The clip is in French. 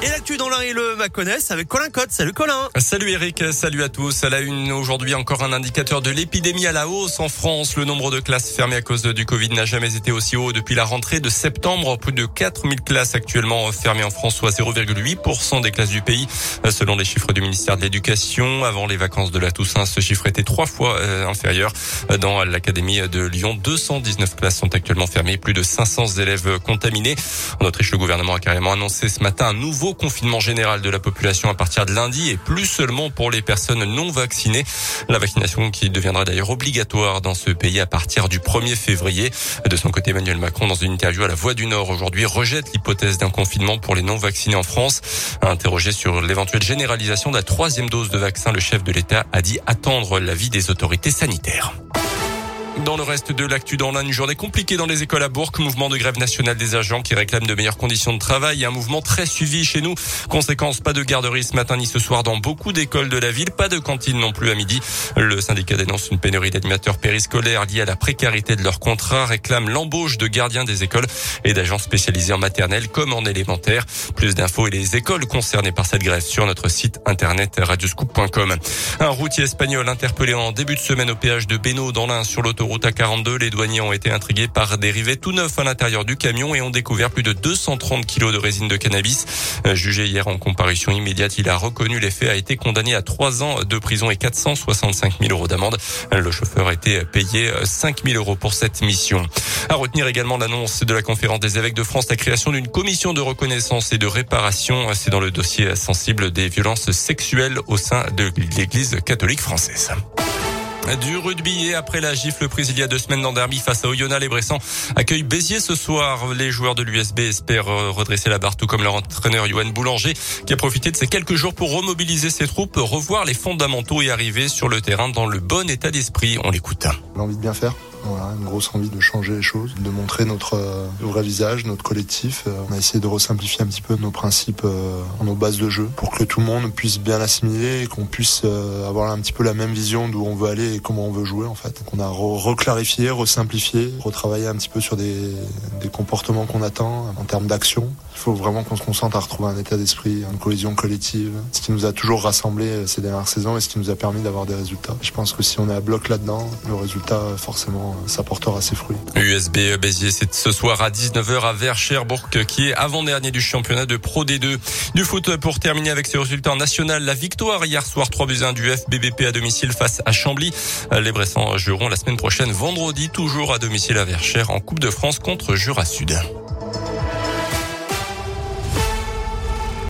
Et l'actu dans l'un et le Maconnais avec Colin Cotte. Salut Colin. Salut Eric, salut à tous. À la une aujourd'hui encore un indicateur de l'épidémie à la hausse en France. Le nombre de classes fermées à cause du Covid n'a jamais été aussi haut depuis la rentrée de septembre. Plus de 4000 classes actuellement fermées en France, soit 0,8% des classes du pays. Selon les chiffres du ministère de l'Éducation, avant les vacances de la Toussaint, ce chiffre était trois fois euh, inférieur. Dans l'Académie de Lyon, 219 classes sont actuellement fermées, plus de 500 élèves contaminés. En Autriche, le gouvernement a carrément annoncé ce matin un nouveau confinement général de la population à partir de lundi et plus seulement pour les personnes non vaccinées. La vaccination qui deviendra d'ailleurs obligatoire dans ce pays à partir du 1er février. De son côté, Emmanuel Macron, dans une interview à la Voix du Nord aujourd'hui, rejette l'hypothèse d'un confinement pour les non vaccinés en France. Interrogé sur l'éventuelle généralisation de la troisième dose de vaccin, le chef de l'État a dit attendre l'avis des autorités sanitaires. Dans le reste de l'actu dans l'un, une journée compliquée dans les écoles à Bourg. Mouvement de grève nationale des agents qui réclament de meilleures conditions de travail. Un mouvement très suivi chez nous. Conséquence, pas de garderie ce matin ni ce soir dans beaucoup d'écoles de la ville. Pas de cantine non plus à midi. Le syndicat dénonce une pénurie d'animateurs périscolaires liée à la précarité de leur contrat. Réclame l'embauche de gardiens des écoles et d'agents spécialisés en maternelle comme en élémentaire. Plus d'infos et les écoles concernées par cette grève sur notre site internet radioscoop.com. Un routier espagnol interpellé en début de semaine au péage de Beno dans l'Ain sur l'autoroute route A42, les douaniers ont été intrigués par des rivets tout neufs à l'intérieur du camion et ont découvert plus de 230 kilos de résine de cannabis. Euh, jugé hier en comparution immédiate, il a reconnu les faits, a été condamné à trois ans de prison et 465 000 euros d'amende. Le chauffeur a été payé 5 000 euros pour cette mission. À retenir également l'annonce de la conférence des évêques de France, la création d'une commission de reconnaissance et de réparation. C'est dans le dossier sensible des violences sexuelles au sein de l'Église catholique française. Du rugby et après la gifle prise il y a deux semaines dans Derby face à Oyonnax, les Bressans accueillent Béziers ce soir. Les joueurs de l'USB espèrent redresser la barre tout comme leur entraîneur Johan Boulanger qui a profité de ces quelques jours pour remobiliser ses troupes, revoir les fondamentaux et arriver sur le terrain dans le bon état d'esprit. On l'écoute. L'envie de bien faire une grosse envie de changer les choses, de montrer notre euh, vrai visage, notre collectif. Euh, on a essayé de resimplifier un petit peu nos principes, euh, nos bases de jeu, pour que tout le monde puisse bien assimiler et qu'on puisse avoir un petit peu la même vision d'où on veut aller et comment on veut jouer en fait. On a reclarifié, resimplifié, retravaillé un petit peu sur des, des comportements qu'on attend en termes d'action. Il faut vraiment qu'on se concentre à retrouver un état d'esprit, une cohésion collective, ce qui nous a toujours rassemblés ces dernières saisons et ce qui nous a permis d'avoir des résultats. Je pense que si on est à bloc là-dedans, le résultat forcément ça portera ses fruits. USB Béziers, c'est ce soir à 19h à Ver-Cherbourg qui est avant-dernier du championnat de Pro D2. Du foot pour terminer avec ses résultats national. La victoire hier soir 3 buts 1 du FBBP à domicile face à Chambly. Les Bressans joueront la semaine prochaine vendredi toujours à domicile à Verchères en Coupe de France contre Jura Sud.